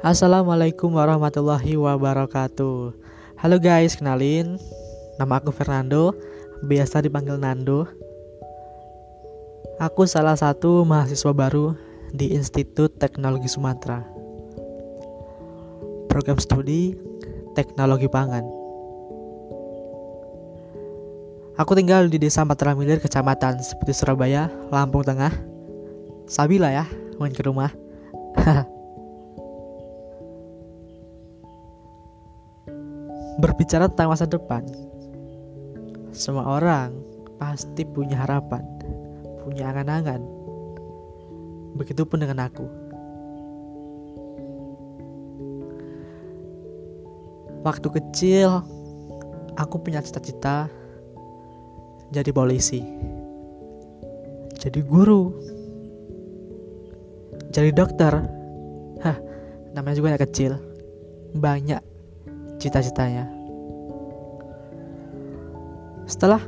Assalamualaikum warahmatullahi wabarakatuh. Halo guys, kenalin. Nama aku Fernando, biasa dipanggil Nando. Aku salah satu mahasiswa baru di Institut Teknologi Sumatera. Program studi Teknologi Pangan. Aku tinggal di Desa Matramilir, Kecamatan seperti Surabaya, Lampung Tengah. Sabila ya, main ke rumah. Berbicara tentang masa depan, semua orang pasti punya harapan, punya angan-angan. Begitupun dengan aku. Waktu kecil, aku punya cita-cita jadi polisi, jadi guru, jadi dokter. Hah, namanya juga anak kecil. Banyak cita-citanya. Setelah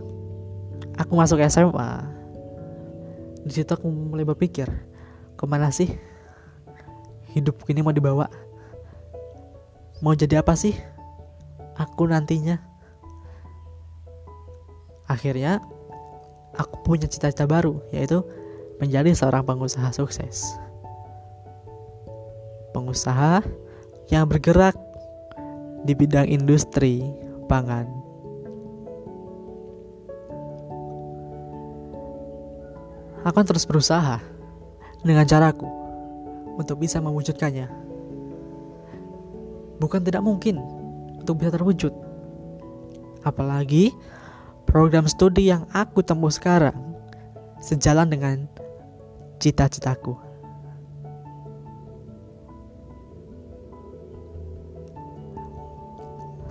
aku masuk SMA, di situ aku mulai berpikir, ke mana sih hidup ini mau dibawa? Mau jadi apa sih aku nantinya? Akhirnya, aku punya cita-cita baru, yaitu menjadi seorang pengusaha sukses. Pengusaha yang bergerak di bidang industri pangan. Akan terus berusaha dengan caraku untuk bisa mewujudkannya. Bukan tidak mungkin untuk bisa terwujud. Apalagi program studi yang aku tempuh sekarang sejalan dengan cita-citaku.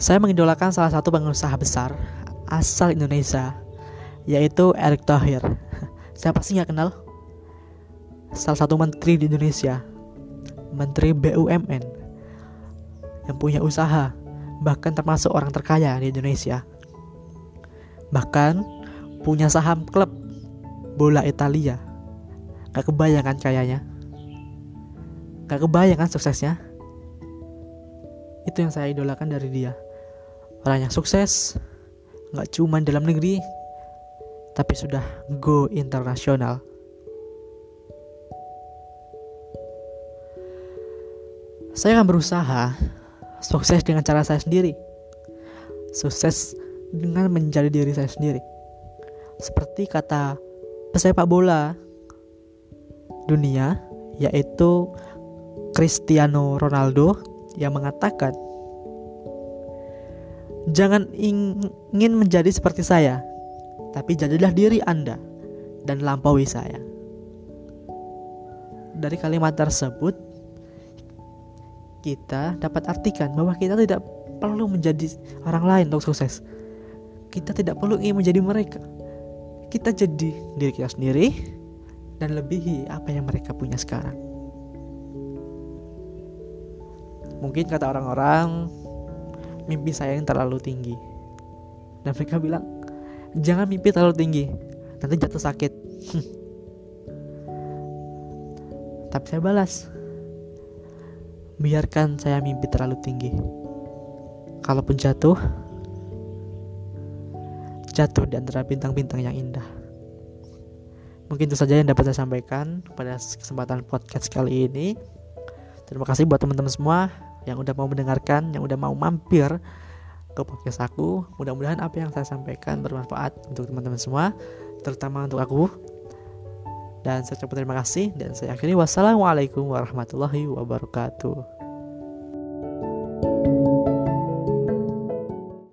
Saya mengidolakan salah satu pengusaha besar asal Indonesia, yaitu Erick Thohir. Siapa sih nggak kenal? Salah satu menteri di Indonesia, menteri BUMN, yang punya usaha, bahkan termasuk orang terkaya di Indonesia. Bahkan punya saham klub bola Italia. Gak kebayang kan kayaknya? Gak kebayang kan suksesnya? Itu yang saya idolakan dari dia orang yang sukses nggak cuma dalam negeri tapi sudah go internasional. Saya akan berusaha sukses dengan cara saya sendiri. Sukses dengan menjadi diri saya sendiri. Seperti kata pesepak bola dunia yaitu Cristiano Ronaldo yang mengatakan Jangan ingin menjadi seperti saya, tapi jadilah diri Anda dan lampaui saya. Dari kalimat tersebut, kita dapat artikan bahwa kita tidak perlu menjadi orang lain untuk sukses. Kita tidak perlu ingin menjadi mereka. Kita jadi diri kita sendiri dan lebihi apa yang mereka punya sekarang. Mungkin kata orang-orang, mimpi saya yang terlalu tinggi. Dan mereka bilang, jangan mimpi terlalu tinggi, nanti jatuh sakit. Tapi saya balas, biarkan saya mimpi terlalu tinggi. Kalaupun jatuh, jatuh di antara bintang-bintang yang indah. Mungkin itu saja yang dapat saya sampaikan pada kesempatan podcast kali ini. Terima kasih buat teman-teman semua yang udah mau mendengarkan, yang udah mau mampir ke podcast aku. Mudah-mudahan apa yang saya sampaikan bermanfaat untuk teman-teman semua, terutama untuk aku. Dan saya ucapkan terima kasih dan saya akhiri wassalamualaikum warahmatullahi wabarakatuh.